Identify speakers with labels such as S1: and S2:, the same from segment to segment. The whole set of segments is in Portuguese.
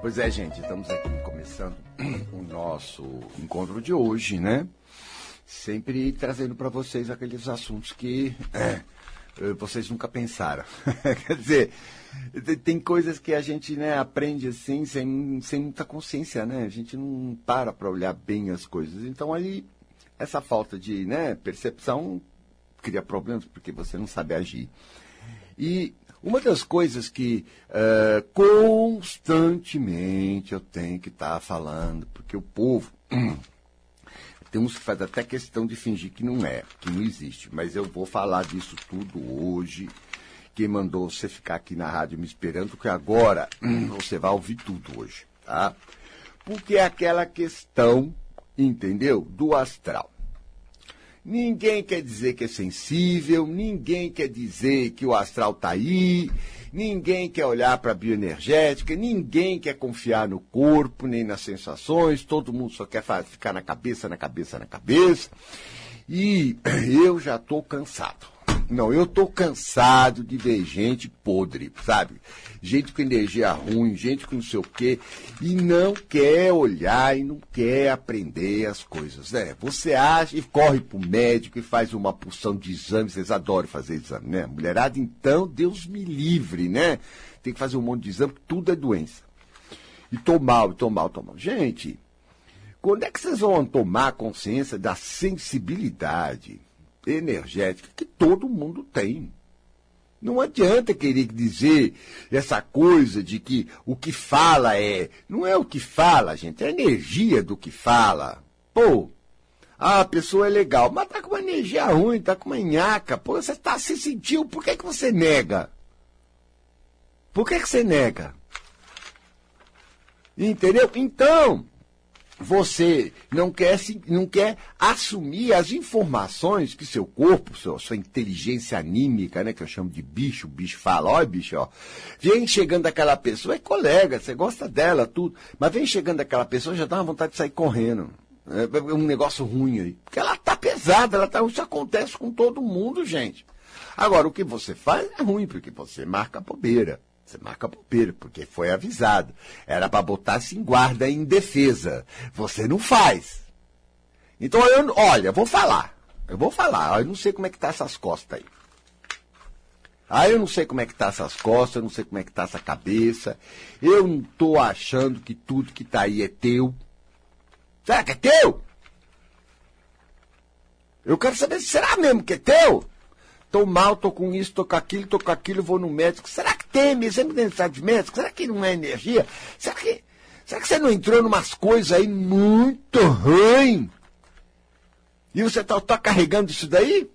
S1: Pois é, gente, estamos aqui começando o nosso encontro de hoje, né? Sempre trazendo para vocês aqueles assuntos que é, vocês nunca pensaram. Quer dizer, tem coisas que a gente né, aprende assim, sem, sem muita consciência, né? A gente não para para olhar bem as coisas. Então, aí, essa falta de né, percepção cria problemas porque você não sabe agir. E uma das coisas que uh, constantemente eu tenho que estar tá falando, porque o povo. tem uns que faz até questão de fingir que não é, que não existe. Mas eu vou falar disso tudo hoje. Quem mandou você ficar aqui na rádio me esperando, que agora você vai ouvir tudo hoje, tá? Porque é aquela questão, entendeu? Do astral. Ninguém quer dizer que é sensível, ninguém quer dizer que o astral está aí, ninguém quer olhar para a bioenergética, ninguém quer confiar no corpo, nem nas sensações, todo mundo só quer ficar na cabeça, na cabeça, na cabeça. E eu já estou cansado. Não, eu tô cansado de ver gente podre, sabe? Gente com energia ruim, gente com não sei o quê, e não quer olhar e não quer aprender as coisas, né? Você acha e corre pro médico e faz uma porção de exames, vocês adoram fazer exame, né? Mulherada, então, Deus me livre, né? Tem que fazer um monte de exame, tudo é doença. E tô mal, tô mal, tô mal. Gente, quando é que vocês vão tomar consciência da sensibilidade? Energética que todo mundo tem. Não adianta querer dizer essa coisa de que o que fala é. Não é o que fala, gente, é a energia do que fala. Pô, ah, a pessoa é legal, mas tá com uma energia ruim, tá com uma nhaca. Pô, você tá se sentiu, por que, que você nega? Por que, que você nega? Entendeu? Então, você não quer, não quer assumir as informações que seu corpo, sua, sua inteligência anímica, né, que eu chamo de bicho, bicho fala, ó bicho, ó, vem chegando aquela pessoa, é colega, você gosta dela, tudo, mas vem chegando aquela pessoa, já dá uma vontade de sair correndo. É, é um negócio ruim aí. Porque ela tá pesada, ela tá, isso acontece com todo mundo, gente. Agora, o que você faz é ruim, porque você marca bobeira. Você marca bobeira, porque foi avisado. Era para botar-se em guarda em defesa. Você não faz. Então, eu, olha, vou falar. Eu vou falar. Eu não sei como é que tá essas costas aí. Ah, eu não sei como é que tá essas costas, eu não sei como é que tá essa cabeça. Eu não tô achando que tudo que tá aí é teu. Será que é teu? Eu quero saber, será mesmo que é teu? Tô mal, tô com isso, tô com aquilo, tô com aquilo, vou no médico. Será que tem mesmo? Sempre tem necessidade de médico? Será que não é energia? Será que, será que você não entrou em umas coisas aí muito ruins? E você tá, tá carregando isso daí?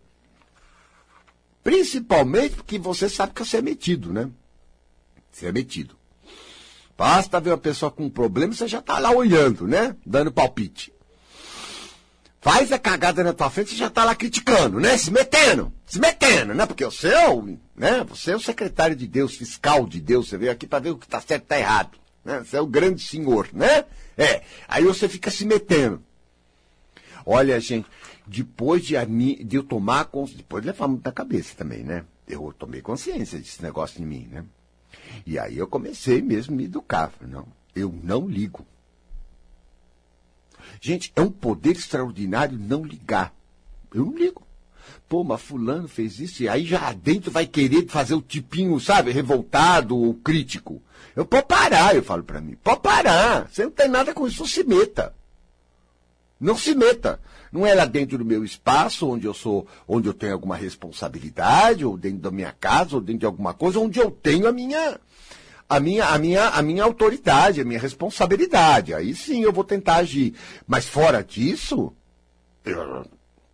S1: Principalmente porque você sabe que você é metido, né? Você é metido. Basta ver uma pessoa com um problema, você já tá lá olhando, né? Dando palpite. Faz a cagada na tua frente, você já tá lá criticando, né? Se metendo, se metendo, né? Porque você é o, né? Você é o secretário de Deus, fiscal de Deus, você veio aqui para ver o que tá certo e tá errado. Né? Você é o grande senhor, né? É. Aí você fica se metendo. Olha, gente, depois de, de eu tomar consciência, depois de levar muito cabeça também, né? Eu tomei consciência desse negócio em mim, né? E aí eu comecei mesmo a me educar. Não, eu não ligo. Gente, é um poder extraordinário não ligar. Eu não ligo. Pô, mas fulano fez isso, e aí já dentro vai querer fazer o tipinho, sabe, revoltado ou crítico. Eu pode parar, eu falo para mim. Pode parar. Você não tem nada com isso, não se meta. Não se meta. Não é lá dentro do meu espaço, onde eu sou, onde eu tenho alguma responsabilidade, ou dentro da minha casa, ou dentro de alguma coisa, onde eu tenho a minha, a minha, a minha, a minha autoridade, a minha responsabilidade. Aí sim eu vou tentar agir. Mas fora disso, eu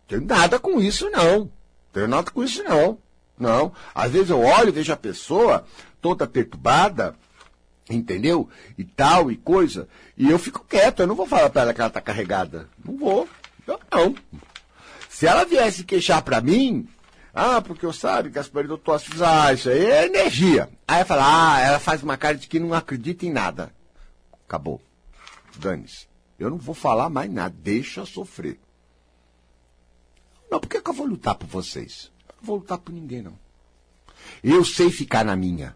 S1: tenho nada com isso, não. Tenho nada com isso, não. Não. Às vezes eu olho vejo a pessoa toda perturbada, entendeu? E tal, e coisa. E eu fico quieto, eu não vou falar para ela que ela está carregada. Não vou. Eu não. Se ela viesse queixar para mim, ah, porque eu sabe que as paredes do tosse, ah, isso aí é energia. Aí fala, ah, ela faz uma cara de que não acredita em nada. Acabou. Dane-se. Eu não vou falar mais nada, deixa sofrer. Não, por que, que eu vou lutar por vocês? Eu não vou lutar por ninguém, não. Eu sei ficar na minha.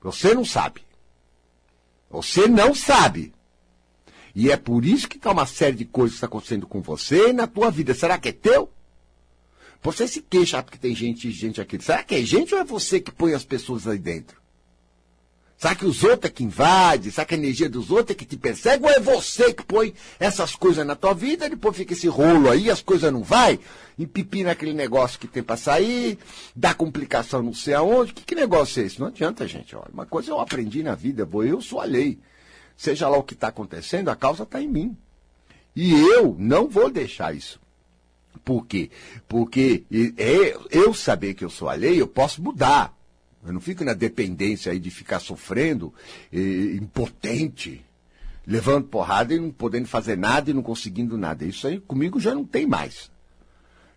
S1: Você não sabe. Você não sabe. E é por isso que está uma série de coisas que está acontecendo com você e na tua vida. Será que é teu? Você se queixa porque tem gente gente aqui. Será que é gente ou é você que põe as pessoas aí dentro? Será que os outros é que invade? Será que a energia dos outros é que te persegue? Ou é você que põe essas coisas na tua vida e depois fica esse rolo aí, as coisas não vai? Empipina aquele negócio que tem para sair, dá complicação não sei aonde. Que, que negócio é esse? Não adianta, gente. Olha, uma coisa eu aprendi na vida, vou eu sou a lei. Seja lá o que está acontecendo, a causa está em mim. E eu não vou deixar isso. Por quê? Porque é, eu saber que eu sou a lei, eu posso mudar. Eu não fico na dependência aí de ficar sofrendo, impotente, levando porrada e não podendo fazer nada e não conseguindo nada. Isso aí comigo já não tem mais.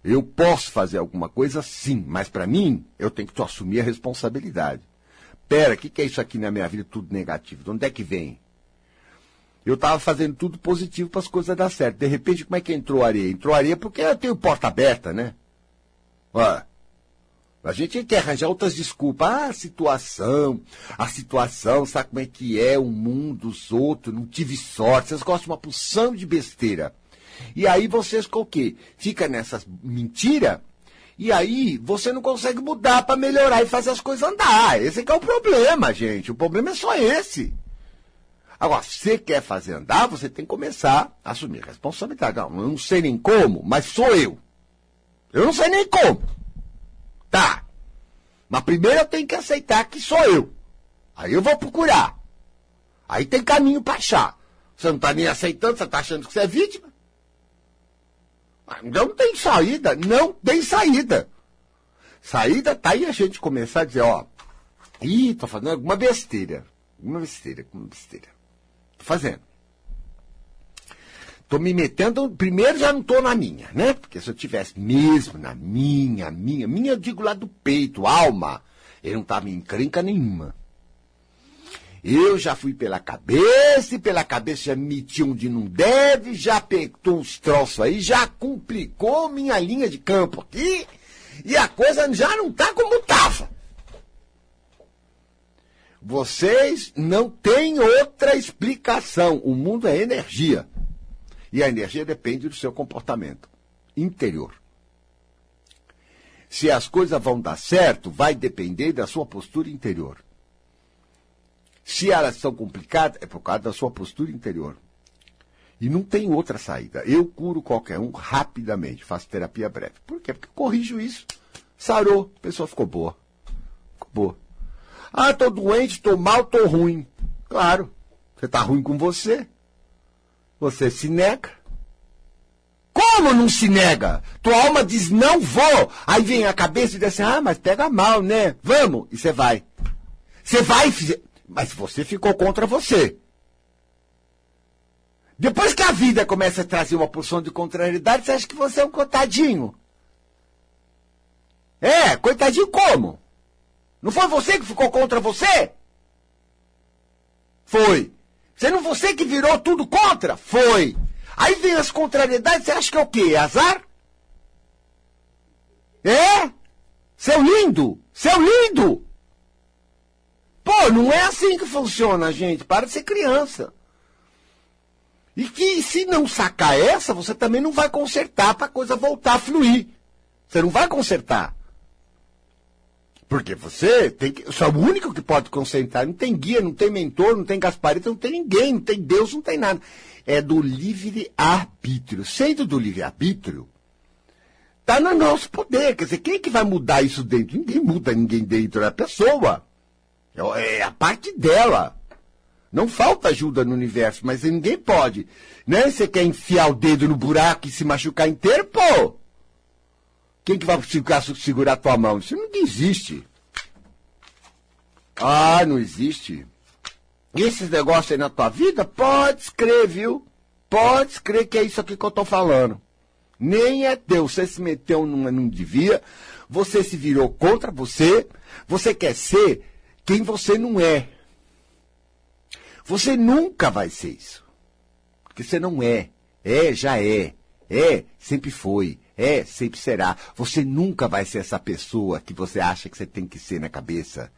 S1: Eu posso fazer alguma coisa sim, mas para mim eu tenho que assumir a responsabilidade. Pera, o que, que é isso aqui na minha vida tudo negativo? De onde é que vem? Eu estava fazendo tudo positivo para as coisas dar certo. De repente, como é que entrou areia? Entrou areia porque eu tenho porta aberta, né? Olha, a gente tem que arranjar outras desculpas. Ah, a situação, a situação, sabe como é que é o mundo, os outros, não tive sorte. Vocês gostam de uma porção de besteira. E aí vocês com o quê? Fica nessas mentira e aí você não consegue mudar para melhorar e fazer as coisas andar. Esse é o problema, gente. O problema é só esse. Agora, se você quer fazer andar, você tem que começar a assumir responsabilidade. Não, eu não sei nem como, mas sou eu. Eu não sei nem como. Tá. Mas primeiro eu tenho que aceitar que sou eu. Aí eu vou procurar. Aí tem caminho para achar. Você não está nem aceitando, você está achando que você é vítima. Não tem saída, não tem saída. Saída tá aí a gente começar a dizer, ó, ih, tô fazendo alguma besteira. Alguma besteira, alguma besteira. Tô fazendo. Tô me metendo, primeiro já não tô na minha, né? Porque se eu tivesse mesmo na minha, minha, minha eu digo lá do peito, alma, eu não tava em encrenca nenhuma. Eu já fui pela cabeça, e pela cabeça já me meti onde não deve, já pegou uns troços aí, já complicou minha linha de campo aqui, e a coisa já não tá como tava. Vocês não têm outra explicação. O mundo é energia. E a energia depende do seu comportamento interior. Se as coisas vão dar certo, vai depender da sua postura interior. Se elas são complicadas, é por causa da sua postura interior. E não tem outra saída. Eu curo qualquer um rapidamente, faço terapia breve. Por quê? Porque corrijo isso. Sarou, a pessoa ficou boa. Ficou boa. Ah, tô doente, tô mal, tô ruim. Claro, você tá ruim com você. Você se nega. Como não se nega? Tua alma diz, não vou. Aí vem a cabeça e diz assim, ah, mas pega mal, né? Vamos. E você vai. Você vai, mas você ficou contra você. Depois que a vida começa a trazer uma porção de contrariedade, você acha que você é um coitadinho. É, coitadinho como? Não foi você que ficou contra você? Foi. Você não você que virou tudo contra? Foi. Aí vem as contrariedades, você acha que é o quê? Azar? É? Seu lindo! Seu lindo! Pô, não é assim que funciona, gente. Para de ser criança. E que se não sacar essa, você também não vai consertar para a coisa voltar a fluir. Você não vai consertar. Porque você tem que. Só o único que pode concentrar. Não tem guia, não tem mentor, não tem Gasparita, não tem ninguém, não tem Deus, não tem nada. É do livre-arbítrio. Sendo do livre-arbítrio, está no nosso poder. Quer dizer, quem é que vai mudar isso dentro? Ninguém muda ninguém dentro, é a pessoa. É, é a parte dela. Não falta ajuda no universo, mas ninguém pode. Né? Você quer enfiar o dedo no buraco e se machucar inteiro? Pô! Quem que vai segurar, segurar a tua mão? Isso não existe. Ah, não existe. Esses negócios aí na tua vida, pode crer, viu? Pode crer que é isso aqui que eu tô falando. Nem é teu. Você se meteu numa não devia, você se virou contra você, você quer ser quem você não é. Você nunca vai ser isso. Porque você não é. É, já é. É, sempre foi. É, sempre será. Você nunca vai ser essa pessoa que você acha que você tem que ser na cabeça.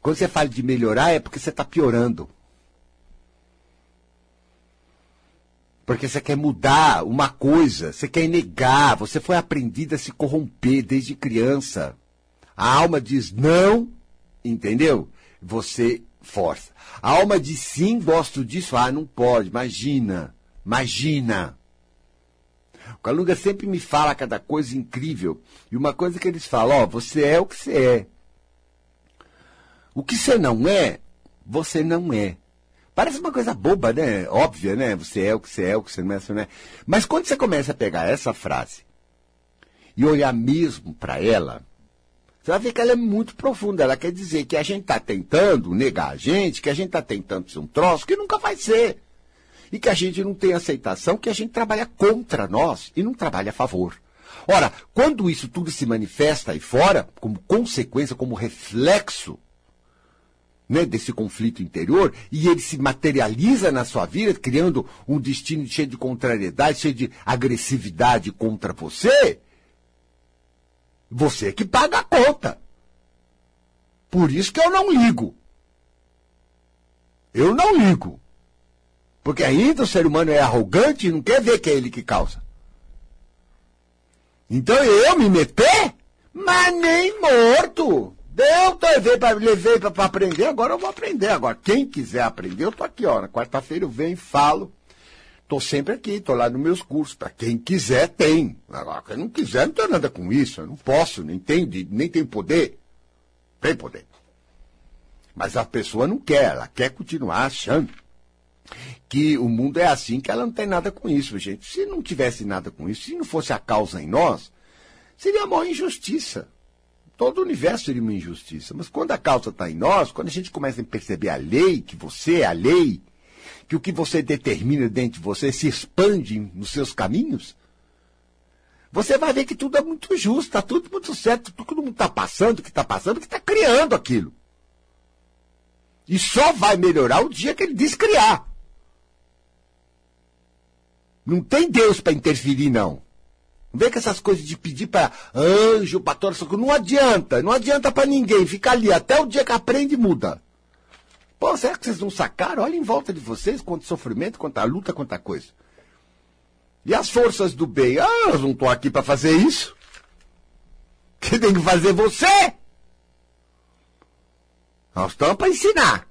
S1: Quando você fala de melhorar, é porque você está piorando. Porque você quer mudar uma coisa, você quer negar, você foi aprendido a se corromper desde criança. A alma diz não, entendeu? Você força. A alma diz sim, gosto disso, ah, não pode, imagina, imagina. O Calunga sempre me fala cada coisa incrível. E uma coisa que eles falam, ó, você é o que você é. O que você não é, você não é. Parece uma coisa boba, né? Óbvia, né? Você é o que você é, o que você não é, você não é. Mas quando você começa a pegar essa frase e olhar mesmo para ela, você vai ver que ela é muito profunda. Ela quer dizer que a gente está tentando negar a gente, que a gente está tentando ser um troço que nunca vai ser. E que a gente não tem aceitação, que a gente trabalha contra nós e não trabalha a favor. Ora, quando isso tudo se manifesta aí fora, como consequência, como reflexo né, desse conflito interior e ele se materializa na sua vida, criando um destino cheio de contrariedade, cheio de agressividade contra você, você é que paga a conta. Por isso que eu não ligo. Eu não ligo. Porque ainda o ser humano é arrogante e não quer ver que é ele que causa. Então eu me meter? Mas nem morto. Eu levei para levei aprender, agora eu vou aprender. Agora, quem quiser aprender, eu tô aqui, ó. Quarta-feira eu venho falo. Tô sempre aqui, tô lá nos meus cursos. Para quem quiser, tem. Agora, quem não quiser, não tem nada com isso. Eu não posso, nem tem, nem tem poder. Tem poder. Mas a pessoa não quer, ela quer continuar achando que o mundo é assim, que ela não tem nada com isso, gente. Se não tivesse nada com isso, se não fosse a causa em nós, seria a maior injustiça todo o universo seria uma injustiça. Mas quando a causa está em nós, quando a gente começa a perceber a lei, que você é a lei, que o que você determina dentro de você se expande nos seus caminhos, você vai ver que tudo é muito justo, está tudo muito certo, todo mundo está passando, que está passando, que está criando aquilo. E só vai melhorar o dia que ele diz criar. Não tem Deus para interferir, não. Não vem com essas coisas de pedir para anjo, para toda Não adianta, não adianta para ninguém. Fica ali até o dia que aprende muda. Pô, será que vocês não sacaram? Olha em volta de vocês quanto sofrimento, quanta luta, quanta coisa. E as forças do bem? Ah, elas não estão aqui para fazer isso. Que tem que fazer você? Nós estamos para ensinar.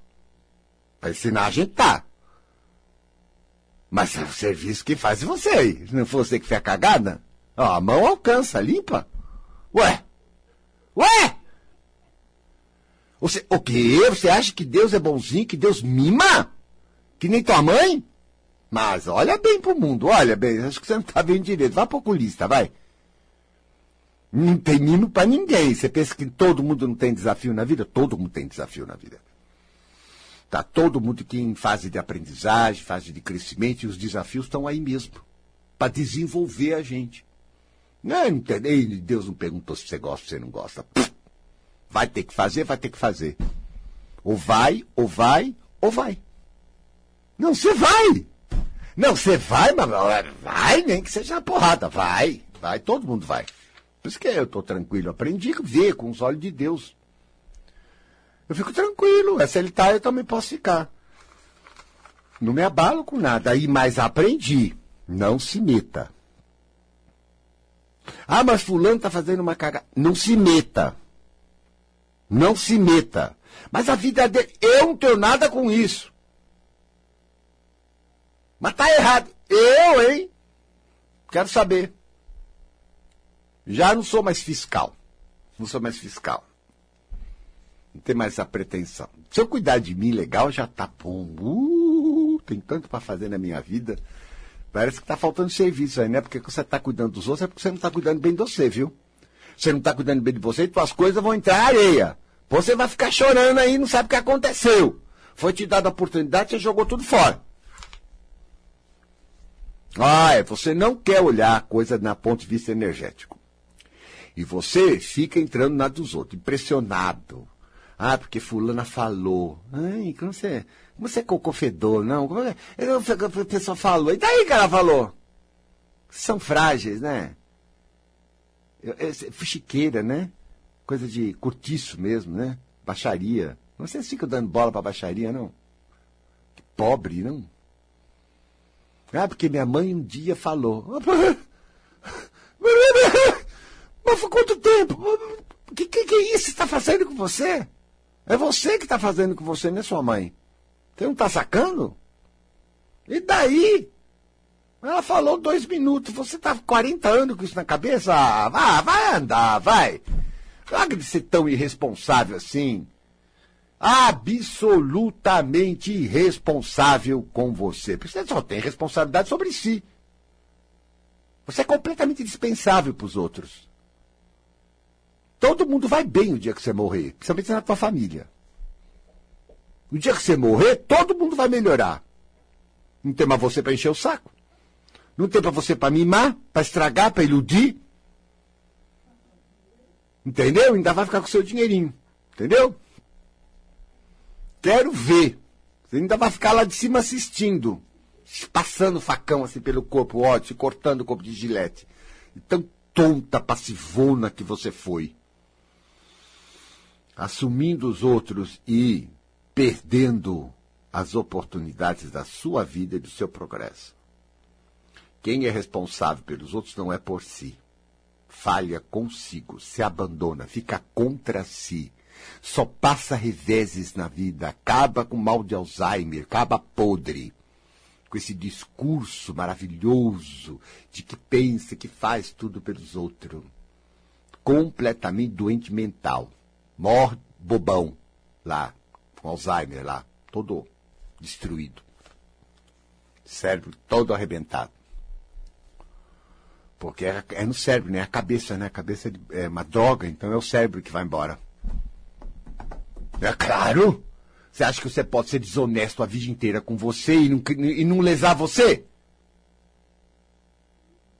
S1: Para ensinar a gente tá. Mas é o serviço que faz você aí. Se não for você que fez a cagada, a mão alcança, limpa. Ué? Ué? Você, o quê? Você acha que Deus é bonzinho, que Deus mima? Que nem tua mãe? Mas olha bem pro mundo, olha bem. Acho que você não tá vendo direito. Vai pro oculista, vai. Não tem mimo para ninguém. Você pensa que todo mundo não tem desafio na vida? Todo mundo tem desafio na vida. Tá todo mundo aqui em fase de aprendizagem, fase de crescimento, e os desafios estão aí mesmo. Para desenvolver a gente. Não, entendeu? Deus não perguntou se você gosta ou você não gosta. Vai ter que fazer, vai ter que fazer. Ou vai, ou vai, ou vai. Não, você vai. Não, você vai, mas vai, nem que seja uma porrada. Vai, vai, todo mundo vai. Por isso que eu estou tranquilo. Aprendi a ver com os olhos de Deus. Eu fico tranquilo. Se ele está, eu também posso ficar. Não me abalo com nada. Aí, mas aprendi. Não se meta. Ah, mas fulano está fazendo uma cagada. Não se meta. Não se meta. Mas a vida é dele. Eu não tenho nada com isso. Mas tá errado. Eu, hein? Quero saber. Já não sou mais fiscal. Não sou mais fiscal. Não tem mais essa pretensão. Se eu cuidar de mim legal, já tá bom. Uh, tem tanto para fazer na minha vida. Parece que está faltando serviço aí, né? Porque você está cuidando dos outros é porque você não está cuidando bem de você, viu? Você não está cuidando bem de você e suas coisas vão entrar areia. Você vai ficar chorando aí não sabe o que aconteceu. Foi te dada a oportunidade, você jogou tudo fora. Ah, é, você não quer olhar a coisa na ponto de vista energético. E você fica entrando na dos outros, impressionado. Ah, porque fulana falou. Ai, como você, como você é cocofedor, não? Como é, a pessoa falou. E daí que ela falou? São frágeis, né? Fuxiqueira, né? Coisa de curtiço mesmo, né? Baixaria. Vocês ficam dando bola pra baixaria, não? Que pobre, não? Ah, porque minha mãe um dia falou. Mas quanto tempo? O que, que, que é isso está fazendo com você? É você que está fazendo com você, não é sua mãe. Você não está sacando? E daí? Ela falou dois minutos. Você está 40 anos com isso na cabeça? Ah, vai, vai andar, vai. Larga de ser tão irresponsável assim. Absolutamente irresponsável com você. Porque você só tem responsabilidade sobre si. Você é completamente dispensável para os outros. Todo mundo vai bem o dia que você morrer, principalmente na tua família. O dia que você morrer, todo mundo vai melhorar. Não tem mais você para encher o saco. Não tem para você para mimar, para estragar, para iludir. Entendeu? Ainda vai ficar com o seu dinheirinho. Entendeu? Quero ver. Você ainda vai ficar lá de cima assistindo. Passando facão assim pelo corpo, ódio, cortando o corpo de gilete. Tão tonta, passivona que você foi. Assumindo os outros e perdendo as oportunidades da sua vida e do seu progresso. Quem é responsável pelos outros não é por si falha consigo, se abandona, fica contra si, só passa reveses na vida, acaba com mal de Alzheimer, acaba podre. Com esse discurso maravilhoso de que pensa, que faz tudo pelos outros. Completamente doente mental. Morre bobão lá, com Alzheimer lá, todo destruído. Cérebro todo arrebentado. Porque é, é, no cérebro, né? A cabeça, né? A cabeça é uma droga, então é o cérebro que vai embora. É claro! Você acha que você pode ser desonesto a vida inteira com você e não, e não lesar você?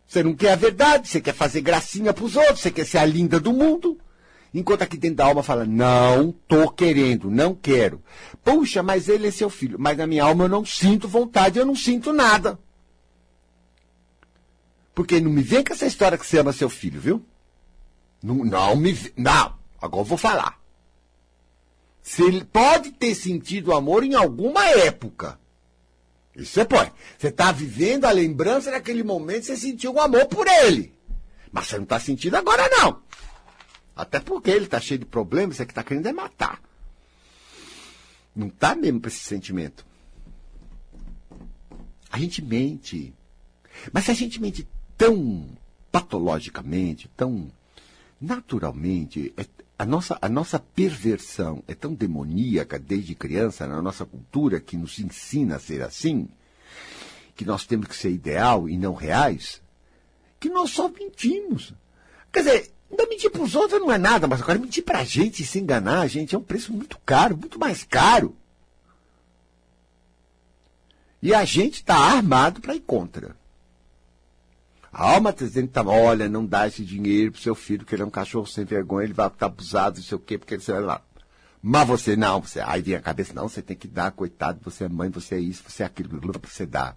S1: Você não quer a verdade, você quer fazer gracinha pros outros, você quer ser a linda do mundo. Enquanto aqui dentro da alma fala, não tô querendo, não quero. Puxa, mas ele é seu filho. Mas na minha alma eu não sinto vontade, eu não sinto nada. Porque não me vem com essa história que você ama seu filho, viu? Não, não me. Não, agora eu vou falar. Se ele pode ter sentido amor em alguma época. Isso você pode. Você está vivendo a lembrança daquele momento que você sentiu um amor por ele. Mas você não está sentindo agora, não. Até porque ele está cheio de problemas, você que está querendo é matar. Não está mesmo para esse sentimento. A gente mente. Mas se a gente mente tão patologicamente, tão naturalmente, é, a, nossa, a nossa perversão é tão demoníaca desde criança na nossa cultura que nos ensina a ser assim, que nós temos que ser ideal e não reais, que nós só mentimos. Quer dizer, ainda mentir para os outros não é nada, mas agora mentir para a gente e se enganar a gente é um preço muito caro, muito mais caro. E a gente está armado para ir contra. A alma está dizendo, tá, olha, não dá esse dinheiro pro seu filho, que ele é um cachorro sem vergonha, ele vai estar abusado, não sei o quê, porque ele vai lá. Mas você não, você, aí vem a cabeça, não, você tem que dar, coitado, você é mãe, você é isso, você é aquilo, você dá.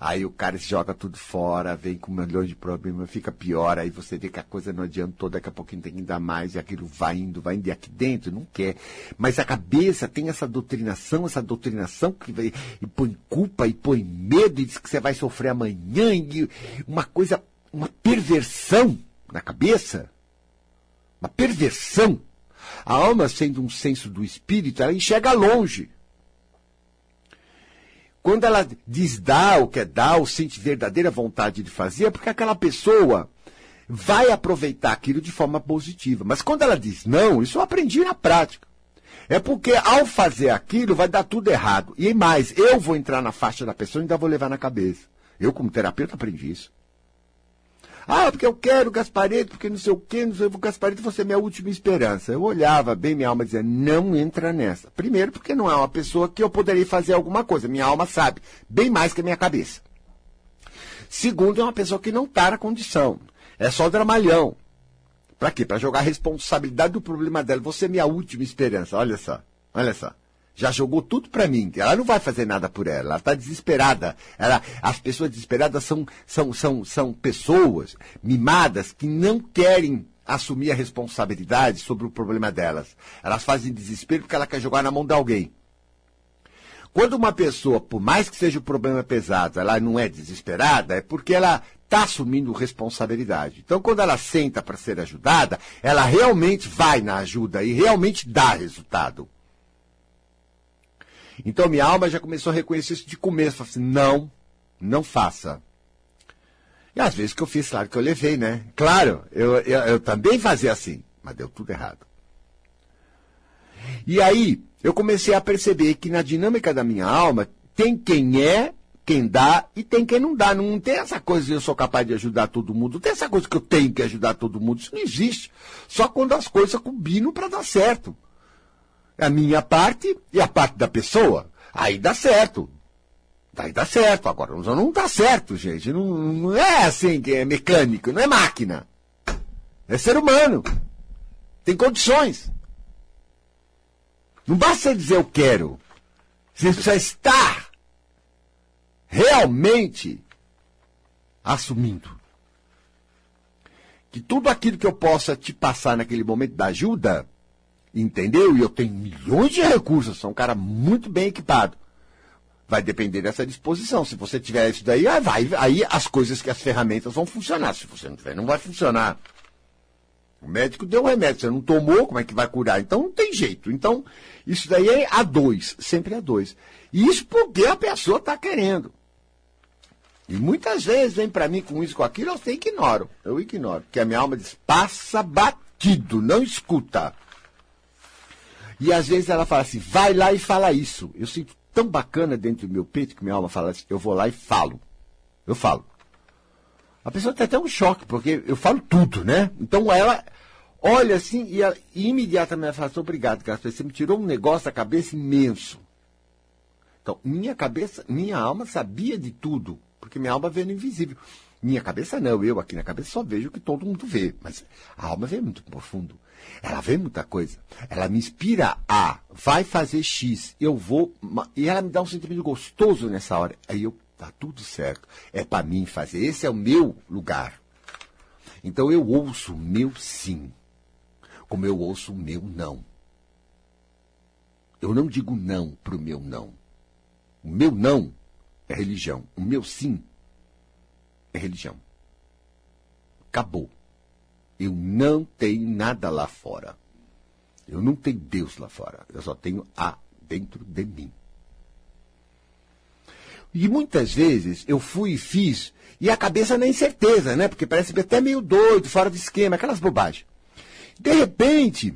S1: Aí o cara se joga tudo fora, vem com milhões de problemas, fica pior, aí você vê que a coisa não adiantou, daqui a pouquinho tem que dar mais, e aquilo vai indo, vai indo, e aqui dentro não quer. Mas a cabeça tem essa doutrinação, essa doutrinação que vai, e põe culpa, e põe medo, e diz que você vai sofrer amanhã, e uma coisa, uma perversão na cabeça. Uma perversão. A alma, sendo um senso do espírito, ela enxerga longe. Quando ela diz dá o que é dar, ou sente verdadeira vontade de fazer, é porque aquela pessoa vai aproveitar aquilo de forma positiva. Mas quando ela diz não, isso eu aprendi na prática. É porque ao fazer aquilo vai dar tudo errado. E mais, eu vou entrar na faixa da pessoa e ainda vou levar na cabeça. Eu, como terapeuta, aprendi isso. Ah, porque eu quero Gaspareto, porque não sei o quê, não sei o Gaspareto, você é minha última esperança. Eu olhava bem minha alma e dizia, não entra nessa. Primeiro, porque não é uma pessoa que eu poderia fazer alguma coisa. Minha alma sabe, bem mais que a minha cabeça. Segundo, é uma pessoa que não está na condição. É só dramalhão. Para quê? Para jogar a responsabilidade do problema dela. Você é minha última esperança. Olha só. Olha só já jogou tudo para mim. Ela não vai fazer nada por ela. Ela está desesperada. Ela, as pessoas desesperadas são, são, são, são pessoas mimadas que não querem assumir a responsabilidade sobre o problema delas. Elas fazem desespero porque ela quer jogar na mão de alguém. Quando uma pessoa, por mais que seja o um problema pesado, ela não é desesperada, é porque ela está assumindo responsabilidade. Então, quando ela senta para ser ajudada, ela realmente vai na ajuda e realmente dá resultado. Então, minha alma já começou a reconhecer isso de começo. Falei assim, não, não faça. E às vezes que eu fiz, claro que eu levei, né? Claro, eu, eu, eu também fazia assim, mas deu tudo errado. E aí, eu comecei a perceber que na dinâmica da minha alma, tem quem é, quem dá e tem quem não dá. Não tem essa coisa de eu sou capaz de ajudar todo mundo. Não tem essa coisa que eu tenho que ajudar todo mundo. Isso não existe. Só quando as coisas combinam para dar certo. A minha parte e a parte da pessoa. Aí dá certo. Aí dá certo. Agora não dá certo, gente. Não, não é assim que é mecânico, não é máquina. É ser humano. Tem condições. Não basta dizer eu quero. Você precisa estar realmente assumindo que tudo aquilo que eu possa te passar naquele momento da ajuda, entendeu? E eu tenho milhões de recursos, sou um cara muito bem equipado. Vai depender dessa disposição. Se você tiver isso daí, aí, vai, aí as coisas que as ferramentas vão funcionar. Se você não tiver, não vai funcionar. O médico deu um remédio, você não tomou, como é que vai curar? Então não tem jeito. Então, isso daí é a dois, sempre a dois. E isso porque a pessoa está querendo. E muitas vezes vem para mim com isso, com aquilo, eu ignoro. Eu ignoro. Porque a minha alma diz, passa batido, não escuta. E às vezes ela fala assim, vai lá e fala isso. Eu sinto tão bacana dentro do meu peito que minha alma fala assim, eu vou lá e falo. Eu falo. A pessoa tem até um choque, porque eu falo tudo, né? Então ela olha assim e, ela, e imediatamente fala assim, obrigado, cara, você me tirou um negócio da cabeça imenso. Então, minha cabeça, minha alma sabia de tudo, porque minha alma vê no invisível. Minha cabeça não, eu aqui na cabeça só vejo o que todo mundo vê, mas a alma vê muito profundo. Ela vê muita coisa. Ela me inspira a, vai fazer X, eu vou, e ela me dá um sentimento gostoso nessa hora. Aí eu Tá tudo certo. É para mim fazer. Esse é o meu lugar. Então eu ouço o meu sim, como eu ouço o meu não. Eu não digo não para o meu não. O meu não é religião. O meu sim é religião. Acabou. Eu não tenho nada lá fora. Eu não tenho Deus lá fora. Eu só tenho A dentro de mim. E muitas vezes eu fui e fiz, e a cabeça na incerteza, né? Porque parece até meio doido, fora de esquema, aquelas bobagens. De repente,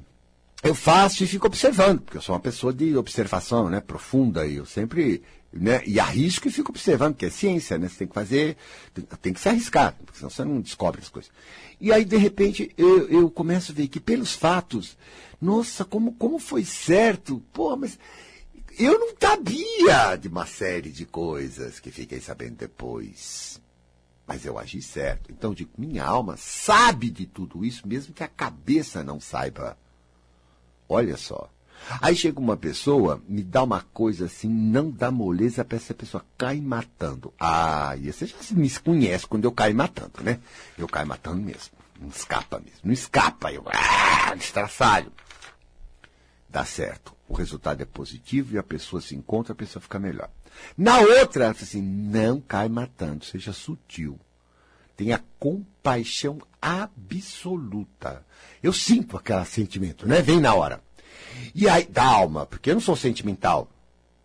S1: eu faço e fico observando, porque eu sou uma pessoa de observação, né? Profunda, e eu sempre, né? E arrisco e fico observando, porque é ciência, né? Você tem que fazer, tem, que se arriscar, porque senão você não descobre as coisas. E aí, de repente, eu, eu começo a ver que pelos fatos, nossa, como, como foi certo, pô, mas eu não sabia de uma série de coisas que fiquei sabendo depois. Mas eu agi certo. Então digo, minha alma sabe de tudo isso, mesmo que a cabeça não saiba. Olha só. Aí chega uma pessoa, me dá uma coisa assim, não dá moleza para essa pessoa cair matando. Ah, e você já me conhece quando eu caio matando, né? Eu caio matando mesmo. Não escapa mesmo. Não escapa. Eu ah, destraçalho. Dá certo o resultado é positivo e a pessoa se encontra, a pessoa fica melhor. Na outra, assim, não cai matando, seja sutil. Tenha compaixão absoluta. Eu sinto aquele sentimento, né? Vem na hora. E aí, da alma, porque eu não sou sentimental.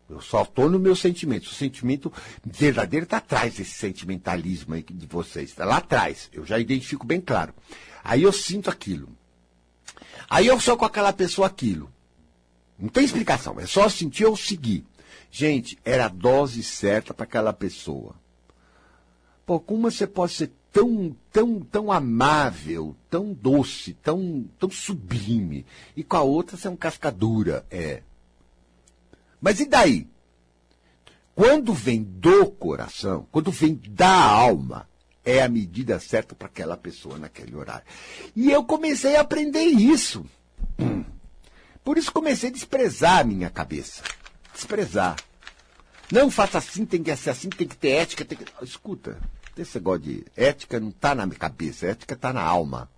S1: Eu só estou no meu sentimento. O sentimento verdadeiro está atrás desse sentimentalismo aí de vocês. Está lá atrás. Eu já identifico bem claro. Aí eu sinto aquilo. Aí eu sou com aquela pessoa aquilo. Não tem explicação, é só sentir ou seguir. Gente, era a dose certa para aquela pessoa. Pô, como você pode ser tão, tão, tão amável, tão doce, tão, tão sublime, e com a outra você é um cascadura, é. Mas e daí? Quando vem do coração, quando vem da alma, é a medida certa para aquela pessoa naquele horário. E eu comecei a aprender isso. Por isso comecei a desprezar a minha cabeça. Desprezar. Não faça assim, tem que ser assim, tem que ter ética. Tem que... Escuta, esse negócio de ética não está na minha cabeça, ética está na alma.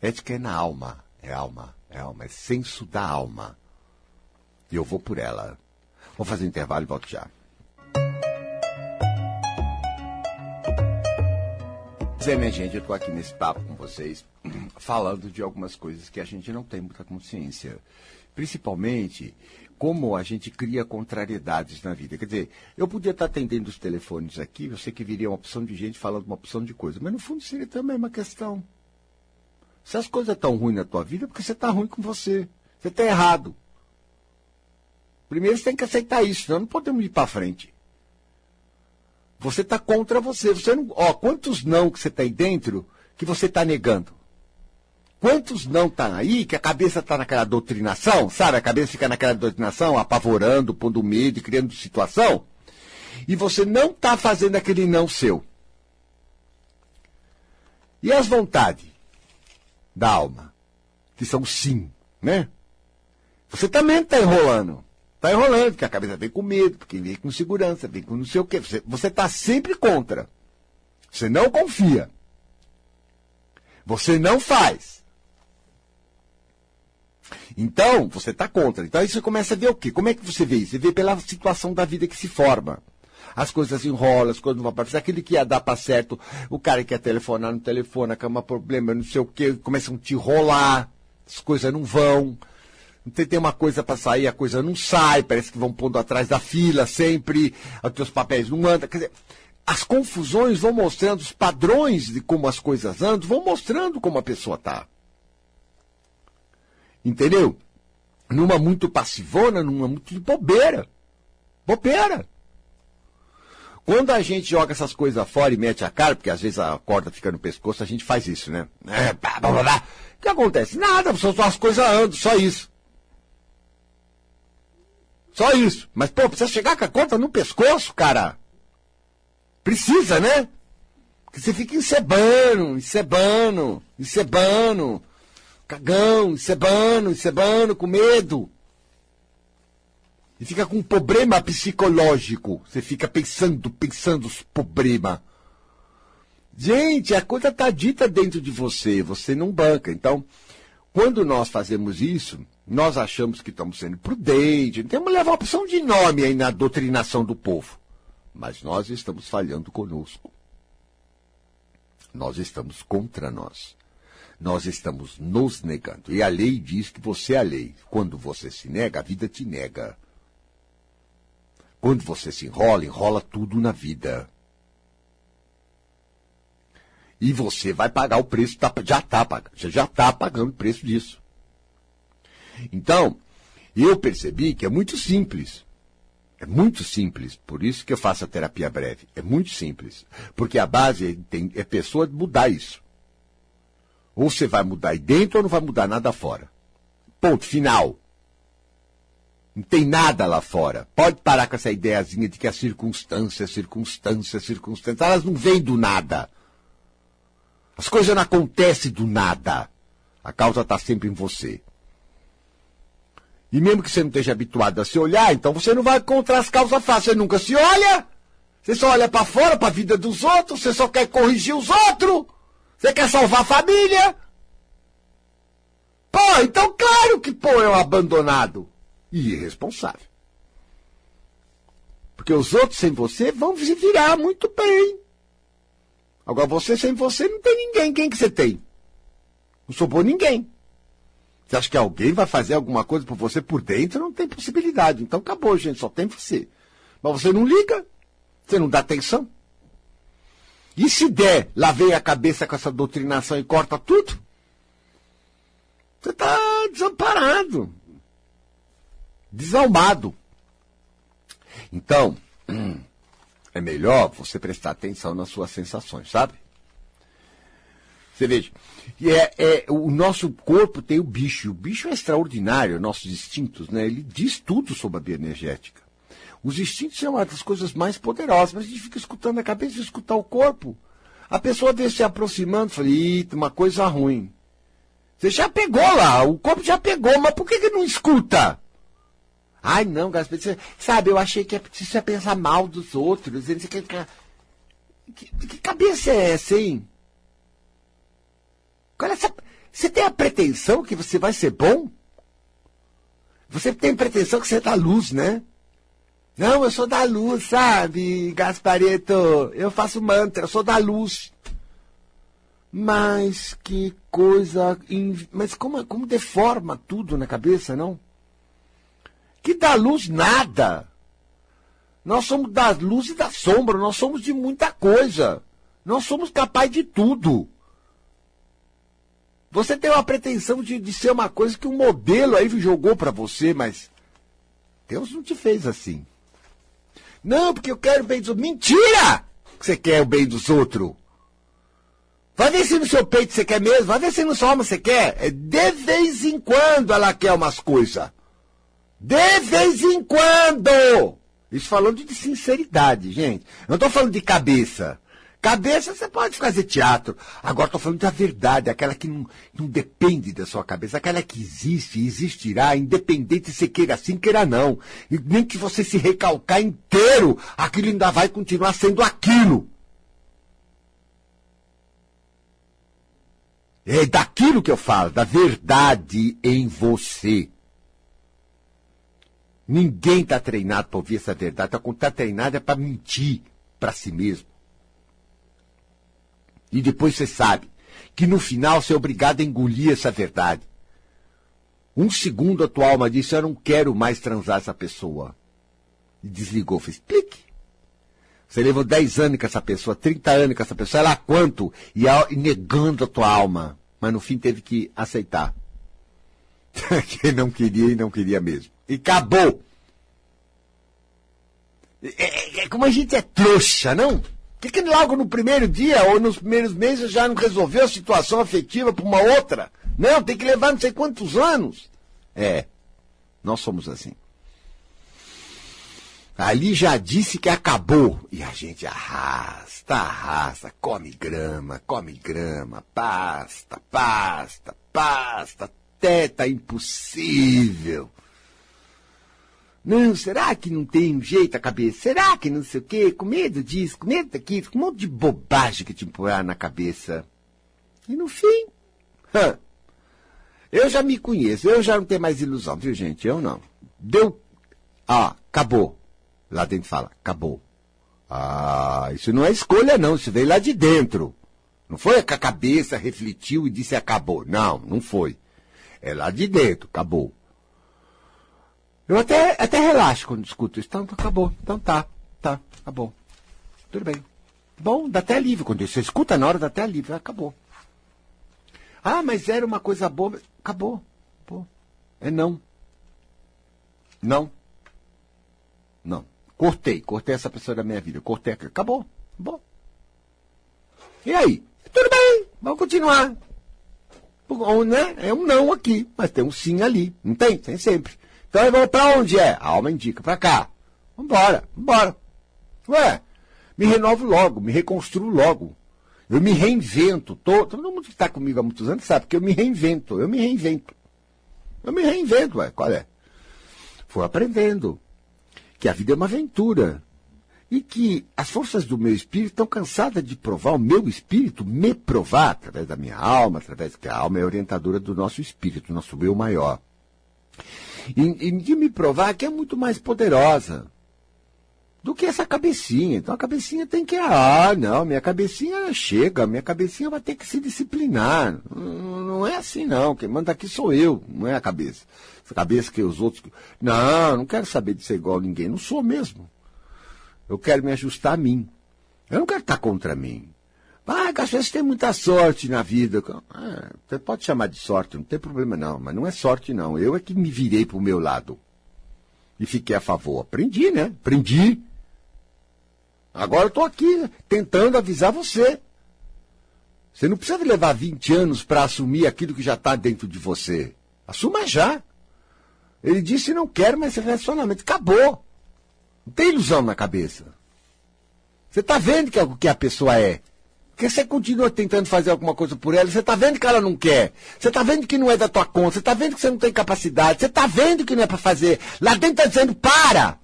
S1: Ética é na alma. É alma, é alma, é senso da alma. E eu vou por ela. Vou fazer um intervalo e volto já. Zé, minha gente, eu estou aqui nesse papo com vocês, falando de algumas coisas que a gente não tem muita consciência. Principalmente como a gente cria contrariedades na vida. Quer dizer, eu podia estar atendendo os telefones aqui, eu sei que viria uma opção de gente falando uma opção de coisa, mas no fundo seria também uma questão. Se as coisas estão ruins na tua vida, é porque você está ruim com você. Você está errado. Primeiro você tem que aceitar isso, senão não podemos ir para frente. Você está contra você. Você não. Ó, quantos não que você tem dentro que você está negando? Quantos não tá aí que a cabeça está naquela doutrinação, sabe? A cabeça fica naquela doutrinação, apavorando, pondo medo, criando situação. E você não está fazendo aquele não seu. E as vontades da alma, que são sim, né? Você também está enrolando. Está enrolando, porque a cabeça vem com medo, porque vem com segurança, vem com não sei o quê. Você está sempre contra. Você não confia. Você não faz. Então, você está contra. Então aí você começa a ver o quê? Como é que você vê isso? Você vê pela situação da vida que se forma. As coisas enrolam, as coisas não vão aparecer. Aquele que ia dar para certo, o cara que quer telefonar no telefone, que é problema, não sei o quê, começam a te enrolar, as coisas não vão. Você tem uma coisa para sair, a coisa não sai, parece que vão pondo atrás da fila sempre, os teus papéis não andam. Quer dizer, as confusões vão mostrando, os padrões de como as coisas andam, vão mostrando como a pessoa está. Entendeu? Numa muito passivona, numa muito de bobeira. Bobeira. Quando a gente joga essas coisas fora e mete a cara, porque às vezes a corda fica no pescoço, a gente faz isso, né? É, blá, blá, blá. O que acontece? Nada, só, só as coisas andam, só isso. Só isso. Mas, pô, precisa chegar com a corda no pescoço, cara. Precisa, né? Porque você fica encebando, encebando, encebando cagão, encebando, encebando, com medo. E fica com um problema psicológico. Você fica pensando, pensando os problemas. Gente, a coisa está dita dentro de você, você não banca. Então, quando nós fazemos isso, nós achamos que estamos sendo prudentes, temos que levar opção de nome aí na doutrinação do povo. Mas nós estamos falhando conosco. Nós estamos contra nós nós estamos nos negando. E a lei diz que você é a lei. Quando você se nega, a vida te nega. Quando você se enrola, enrola tudo na vida. E você vai pagar o preço, tá, já está pagando, você já está pagando o preço disso. Então, eu percebi que é muito simples. É muito simples, por isso que eu faço a terapia breve. É muito simples. Porque a base é, tem, é pessoa mudar isso. Ou você vai mudar aí dentro ou não vai mudar nada fora. Ponto final. Não tem nada lá fora. Pode parar com essa ideiazinha de que as circunstâncias, circunstâncias, circunstâncias, elas não vêm do nada. As coisas não acontecem do nada. A causa está sempre em você. E mesmo que você não esteja habituado a se olhar, então você não vai encontrar as causas fáceis. Você nunca se olha. Você só olha para fora, para a vida dos outros. Você só quer corrigir os outros. Você quer salvar a família? Pô, então claro que pô é um abandonado e irresponsável. Porque os outros sem você vão se virar muito bem. Agora você sem você não tem ninguém. Quem que você tem? Não sobrou ninguém. Você acha que alguém vai fazer alguma coisa por você por dentro? Não tem possibilidade. Então acabou, gente. Só tem você. Mas você não liga. Você não dá atenção. E se der, lá vem a cabeça com essa doutrinação e corta tudo? Você está desamparado, desalmado. Então, é melhor você prestar atenção nas suas sensações, sabe? Você veja, é, é, o nosso corpo tem o bicho, o bicho é extraordinário, nossos instintos, né? Ele diz tudo sobre a bioenergética. Os instintos são uma das coisas mais poderosas, mas a gente fica escutando a cabeça e escutar o corpo. A pessoa vê se aproximando, falei, uma coisa ruim. Você já pegou lá, o corpo já pegou, mas por que, que não escuta? Ai, não, Gaspar, sabe, eu achei que é preciso é pensar mal dos outros. Que, que, cabeça é essa, hein? Olha, essa, você tem a pretensão que você vai ser bom? Você tem pretensão que você dá luz, né? Não, eu sou da luz, sabe, Gaspareto? Eu faço mantra, eu sou da luz. Mas que coisa. Mas como, como deforma tudo na cabeça, não? Que da luz nada. Nós somos da luz e da sombra, nós somos de muita coisa. Nós somos capazes de tudo. Você tem uma pretensão de, de ser uma coisa que um modelo aí jogou para você, mas Deus não te fez assim. Não, porque eu quero o bem dos outros. Mentira! Que você quer o bem dos outros. Vai ver se no seu peito você quer mesmo. Vai ver se no sua alma você quer. É de vez em quando ela quer umas coisas. De vez em quando! Isso falando de sinceridade, gente. Não estou falando de cabeça. Cabeça você pode fazer teatro. Agora estou falando da verdade, aquela que não, não depende da sua cabeça, aquela que existe e existirá, independente se queira sim, queira não. E nem que você se recalcar inteiro, aquilo ainda vai continuar sendo aquilo. É daquilo que eu falo, da verdade em você. Ninguém está treinado para ouvir essa verdade. Está treinado é para mentir para si mesmo. E depois você sabe que no final você é obrigado a engolir essa verdade. Um segundo a tua alma disse, eu não quero mais transar essa pessoa. E desligou, fez clique. Você levou 10 anos com essa pessoa, 30 anos com essa pessoa, ela quanto? E, negando a tua alma. Mas no fim teve que aceitar. que não queria e não queria mesmo. E acabou. É, é, é, como a gente é trouxa, não? Que, que logo no primeiro dia ou nos primeiros meses já não resolveu a situação afetiva para uma outra? Não, tem que levar não sei quantos anos. É, nós somos assim. Ali já disse que acabou. E a gente arrasta, arrasta, come grama, come grama, pasta, pasta, pasta, até tá impossível. Não, será que não tem um jeito a cabeça? Será que não sei o quê? Com medo disso, com medo daquilo, com um monte de bobagem que te empurrar na cabeça. E no fim, hã, eu já me conheço, eu já não tenho mais ilusão, viu gente? Eu não. Deu, ah, acabou. Lá dentro fala, acabou. Ah, isso não é escolha não, isso veio lá de dentro. Não foi que a cabeça refletiu e disse acabou. Não, não foi. É lá de dentro, acabou. Eu até, até relaxo quando escuto isso. Então, acabou. Então tá, tá, acabou. Tudo bem. Bom, dá até alívio. Quando você escuta na hora, dá até alívio. Acabou. Ah, mas era uma coisa boa. Acabou. Pô. É não. Não. Não. Cortei. Cortei essa pessoa da minha vida. Cortei. Acabou. Bom. E aí? Tudo bem. Vamos continuar. Né? É um não aqui, mas tem um sim ali. Não tem? Tem sempre. Então eu vou pra onde é? A alma indica, pra cá. Vambora, vambora. Ué, me renovo logo, me reconstruo logo. Eu me reinvento. Tô, todo mundo que está comigo há muitos anos sabe que eu me reinvento. Eu me reinvento. Eu me reinvento, ué. Qual é? Fui aprendendo que a vida é uma aventura. E que as forças do meu espírito estão cansadas de provar, o meu espírito me provar, através da minha alma, através que a alma é orientadora do nosso espírito, nosso eu maior e, e de me provar que é muito mais poderosa do que essa cabecinha. Então a cabecinha tem que, ah, não, minha cabecinha chega, minha cabecinha vai ter que se disciplinar. Não, não é assim não, quem manda aqui sou eu, não é a cabeça. Essa cabeça que os outros. Não, não quero saber de ser igual a ninguém, não sou mesmo. Eu quero me ajustar a mim. Eu não quero estar contra mim. Ah, vezes tem muita sorte na vida. Ah, você pode chamar de sorte, não tem problema não, mas não é sorte não. Eu é que me virei para o meu lado. E fiquei a favor. Aprendi, né? Aprendi. Agora eu estou aqui tentando avisar você. Você não precisa levar 20 anos para assumir aquilo que já está dentro de você. Assuma já. Ele disse não quero mais esse relacionamento. Acabou. Não tem ilusão na cabeça. Você está vendo que é o que a pessoa é. Porque você continua tentando fazer alguma coisa por ela, você está vendo que ela não quer. Você está vendo que não é da tua conta, você está vendo que você não tem capacidade, você está vendo que não é para fazer. Lá dentro está dizendo, para!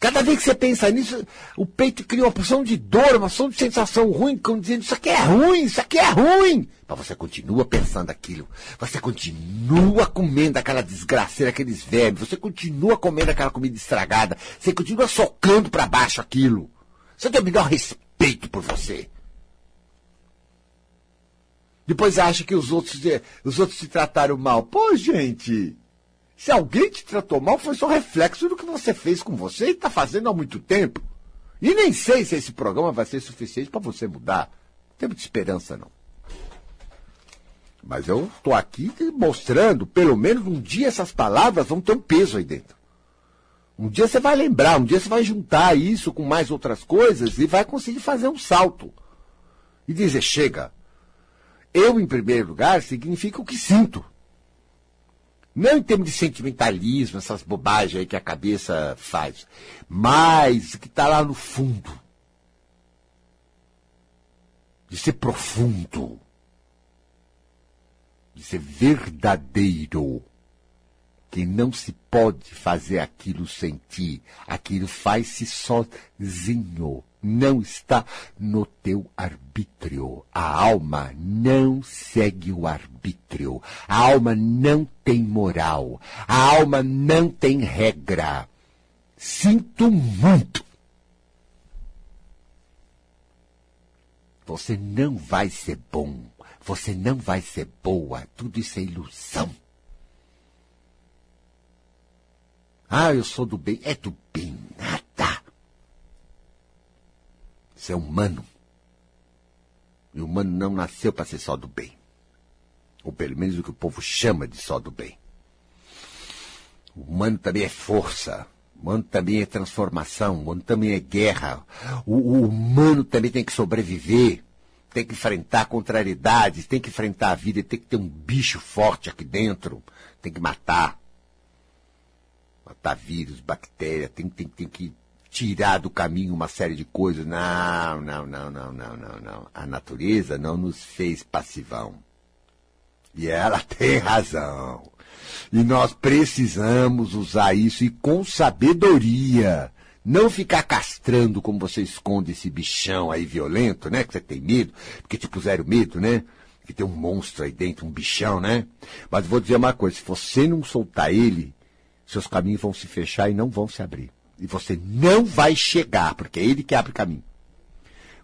S1: Cada vez que você pensa nisso, o peito cria uma porção de dor, uma porção de sensação ruim, como dizendo, isso aqui é ruim, isso aqui é ruim. Mas você continua pensando aquilo. Você continua comendo aquela desgraceira, aqueles vermes. Você continua comendo aquela comida estragada. Você continua socando para baixo aquilo. Você tem o melhor respeito por você. Depois acha que os outros, os outros te trataram mal. Pô, gente, se alguém te tratou mal, foi só reflexo do que você fez com você e está fazendo há muito tempo. E nem sei se esse programa vai ser suficiente para você mudar. Não tem muita esperança, não. Mas eu estou aqui mostrando, pelo menos um dia essas palavras vão ter um peso aí dentro. Um dia você vai lembrar, um dia você vai juntar isso com mais outras coisas e vai conseguir fazer um salto. E dizer, chega. Eu, em primeiro lugar, significa o que sinto. Não em termos de sentimentalismo, essas bobagens aí que a cabeça faz, mas o que está lá no fundo. De ser profundo. De ser verdadeiro. Que não se pode fazer aquilo sentir. Aquilo faz-se sozinho não está no teu arbítrio. A alma não segue o arbítrio. A alma não tem moral. A alma não tem regra. Sinto muito. Você não vai ser bom. Você não vai ser boa. Tudo isso é ilusão. Ah, eu sou do bem. É do bem nada. Você é humano. E o humano não nasceu para ser só do bem. Ou pelo menos o que o povo chama de só do bem. O humano também é força. O humano também é transformação. O humano também é guerra. O, o humano também tem que sobreviver. Tem que enfrentar contrariedades. Tem que enfrentar a vida. Tem que ter um bicho forte aqui dentro. Tem que matar. Matar vírus, bactéria. Tem, tem, tem que tirar do caminho uma série de coisas. Não, não, não, não, não, não, não. A natureza não nos fez passivão. E ela tem razão. E nós precisamos usar isso e com sabedoria. Não ficar castrando como você esconde esse bichão aí violento, né? Que você tem medo, porque te puseram medo, né? Que tem um monstro aí dentro, um bichão, né? Mas vou dizer uma coisa, se você não soltar ele, seus caminhos vão se fechar e não vão se abrir. E você não vai chegar, porque é ele que abre caminho.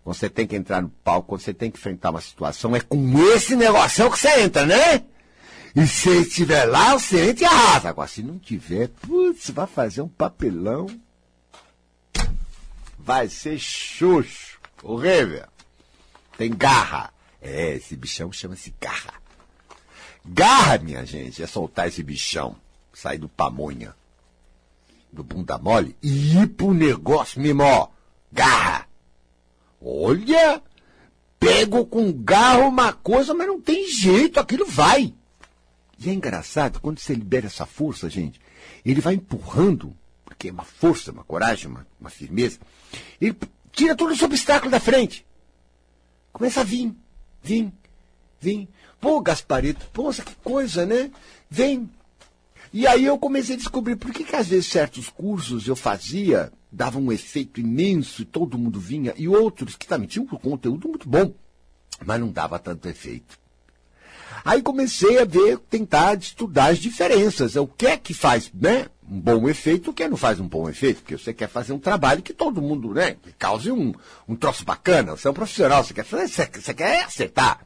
S1: Você tem que entrar no palco, você tem que enfrentar uma situação, é com esse negócio que você entra, né? E se estiver lá, você entra e arrasa. Agora, se não tiver, putz, vai fazer um papelão. Vai ser xoxo. Horrível. Tem garra. É, esse bichão chama-se garra. Garra, minha gente, é soltar esse bichão. Sair do pamonha do bunda mole e ir pro negócio mesmo, ó. Garra. Olha, pego com garra uma coisa, mas não tem jeito, aquilo vai. E é engraçado, quando você libera essa força, gente, ele vai empurrando, porque é uma força, uma coragem, uma, uma firmeza, ele tira todo esse obstáculo da frente. Começa a vir, vir, vir. Pô, Gasparito, poxa, que coisa, né? Vem, e aí eu comecei a descobrir por que, que às vezes certos cursos eu fazia, davam um efeito imenso e todo mundo vinha, e outros que também tinham um conteúdo muito bom, mas não dava tanto efeito. Aí comecei a ver, tentar estudar as diferenças. O que é que faz né, um bom efeito, o que não faz um bom efeito? Porque você quer fazer um trabalho que todo mundo, né, cause um, um troço bacana. Você é um profissional, você quer você, você quer acertar.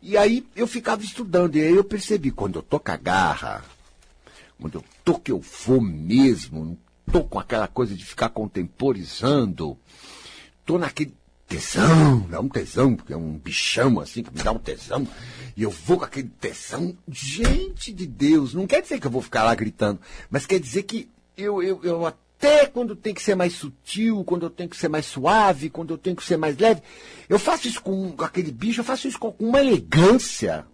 S1: E aí eu ficava estudando, e aí eu percebi, quando eu tô com a garra, quando eu tô que eu vou mesmo, não tô com aquela coisa de ficar contemporizando, tô naquele tesão, dá um tesão, porque é um bichão assim que me dá um tesão, e eu vou com aquele tesão. Gente de Deus, não quer dizer que eu vou ficar lá gritando, mas quer dizer que eu, eu, eu até quando tem que ser mais sutil, quando eu tenho que ser mais suave, quando eu tenho que ser mais leve, eu faço isso com, com aquele bicho, eu faço isso com uma elegância,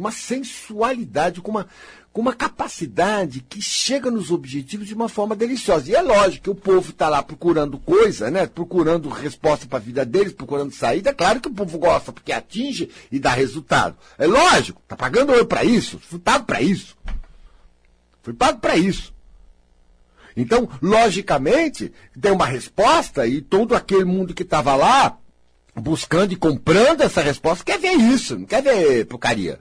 S1: uma sensualidade, com uma, com uma capacidade que chega nos objetivos de uma forma deliciosa. E é lógico que o povo está lá procurando coisa, né? Procurando resposta para a vida deles, procurando saída. É claro que o povo gosta, porque atinge e dá resultado. É lógico, está pagando eu para isso, fui pago para isso. Fui pago para isso. Então, logicamente, tem uma resposta e todo aquele mundo que estava lá buscando e comprando essa resposta quer ver isso, não quer ver porcaria.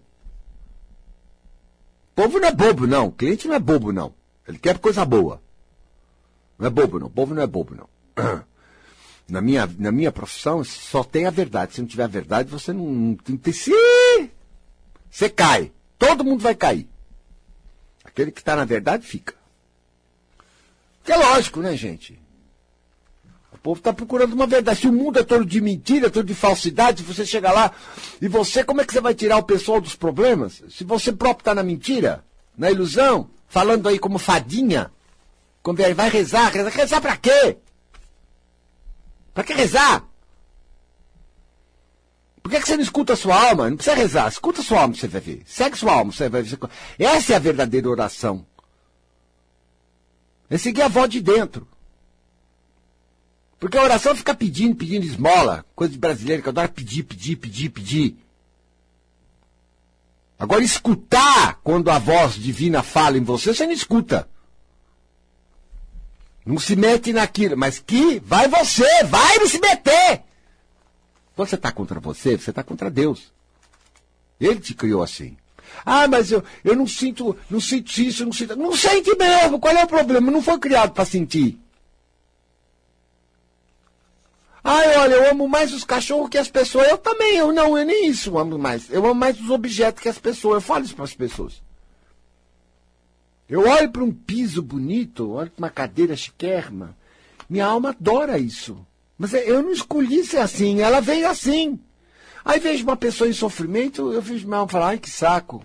S1: O povo não é bobo, não. O cliente não é bobo, não. Ele quer coisa boa. Não é bobo, não. O povo não é bobo, não. Na minha, na minha profissão, só tem a verdade. Se não tiver a verdade, você não, não tem. Se você cai. Todo mundo vai cair. Aquele que está na verdade fica. Que é lógico, né, gente? Povo está procurando uma verdade. Se o mundo é todo de mentira, todo de falsidade, você chega lá e você, como é que você vai tirar o pessoal dos problemas? Se você próprio está na mentira, na ilusão, falando aí como fadinha, quando vai rezar, rezar, rezar para quê? Para que rezar? Por que, que você não escuta a sua alma? Não precisa rezar. Escuta a sua alma, você vai ver. Segue sua alma, você vai ver. Essa é a verdadeira oração. É seguir a voz de dentro. Porque a oração fica pedindo, pedindo esmola. Coisa de brasileiro que adora pedir, pedir, pedir, pedir. Agora, escutar quando a voz divina fala em você, você não escuta. Não se mete naquilo, mas que vai você, vai se meter. Quando você está contra você, você está contra Deus. Ele te criou assim. Ah, mas eu, eu não sinto, não sinto isso, não sinto. Não sente mesmo, qual é o problema? Não foi criado para sentir. Ai, olha, eu amo mais os cachorros que as pessoas. Eu também, eu não, eu nem isso amo mais. Eu amo mais os objetos que as pessoas. Eu falo isso para as pessoas. Eu olho para um piso bonito, olho para uma cadeira chiquérrima, minha alma adora isso. Mas eu não escolhi ser assim, ela veio assim. Aí vejo uma pessoa em sofrimento, eu vejo minha alma falar, ai que saco.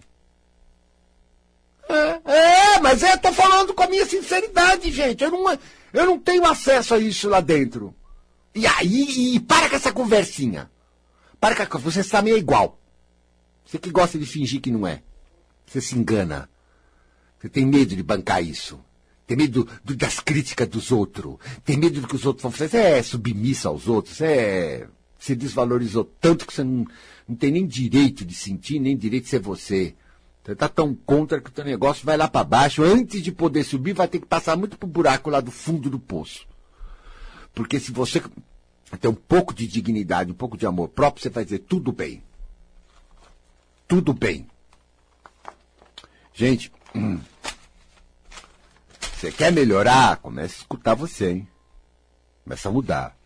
S1: É, é mas eu estou falando com a minha sinceridade, gente. Eu não, eu não tenho acesso a isso lá dentro. E aí, e para com essa conversinha. Para com você está meio igual. Você que gosta de fingir que não é. Você se engana. Você tem medo de bancar isso. Tem medo do, das críticas dos outros. Tem medo do que os outros vão fazer. Você é submissa aos outros. Você é, se desvalorizou tanto que você não, não tem nem direito de sentir, nem direito de ser você. Você está tão contra que o teu negócio vai lá para baixo. Antes de poder subir, vai ter que passar muito pro buraco lá do fundo do poço. Porque se você tem um pouco de dignidade, um pouco de amor próprio, você vai dizer tudo bem. Tudo bem. Gente. Você quer melhorar? Comece a escutar você, hein? Começa a mudar.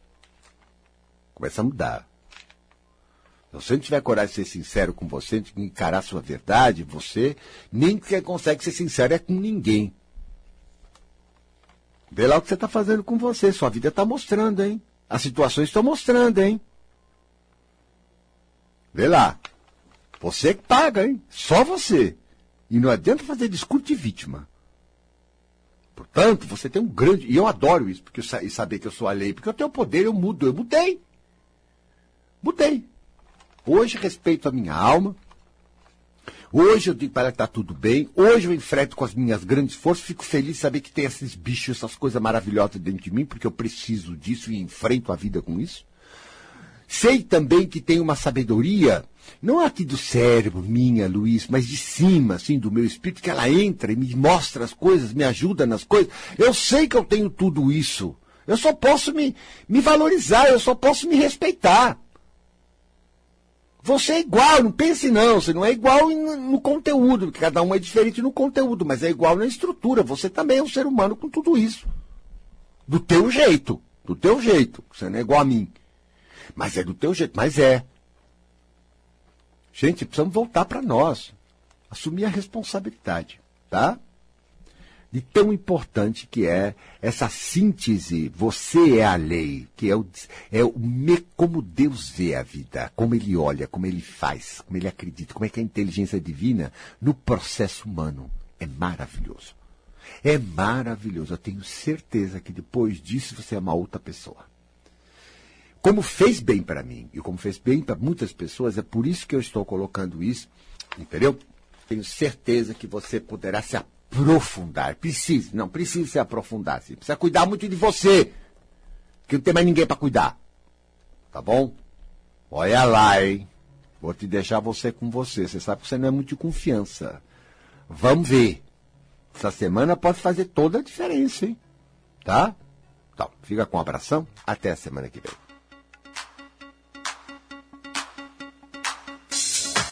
S1: Começa a mudar. Se você não tiver coragem de ser sincero com você, de encarar sua verdade, você nem consegue ser sincero é com ninguém. Vê lá o que você está fazendo com você. Sua vida está mostrando, hein? As situações estão mostrando, hein? Vê lá. Você que paga, hein? Só você. E não adianta fazer discurso de vítima. Portanto, você tem um grande. E eu adoro isso, porque eu, saber que eu sou a lei, porque eu tenho poder, eu mudo. Eu mudei. Mudei. Hoje respeito a minha alma. Hoje eu digo para ela que está tudo bem. Hoje eu enfrento com as minhas grandes forças. Fico feliz de saber que tem esses bichos, essas coisas maravilhosas dentro de mim, porque eu preciso disso e enfrento a vida com isso. Sei também que tem uma sabedoria não aqui do cérebro, minha, Luiz, mas de cima, assim, do meu espírito, que ela entra e me mostra as coisas, me ajuda nas coisas. Eu sei que eu tenho tudo isso. Eu só posso me, me valorizar, eu só posso me respeitar. Você é igual, não pense não, você não é igual no, conteúdo, porque cada um é diferente no conteúdo, mas é igual na estrutura. Você também é um ser humano com tudo isso. Do teu jeito, do teu jeito. Você não é igual a mim. Mas é do teu jeito, mas é. Gente, precisamos voltar para nós. Assumir a responsabilidade, tá? De tão importante que é essa síntese, você é a lei, que é o, é o me, como Deus vê a vida, como ele olha, como ele faz, como ele acredita, como é que a inteligência divina no processo humano. É maravilhoso. É maravilhoso. Eu tenho certeza que depois disso você é uma outra pessoa como fez bem para mim e como fez bem para muitas pessoas, é por isso que eu estou colocando isso, entendeu? Tenho certeza que você poderá se aprofundar. Precisa, não, precisa se aprofundar. Sim. Precisa cuidar muito de você, que não tem mais ninguém para cuidar. Tá bom? Olha lá, hein? Vou te deixar você com você. Você sabe que você não é muito de confiança. Vamos ver. Essa semana pode fazer toda a diferença, hein? Tá? Então, fica com um abração. Até a semana que vem.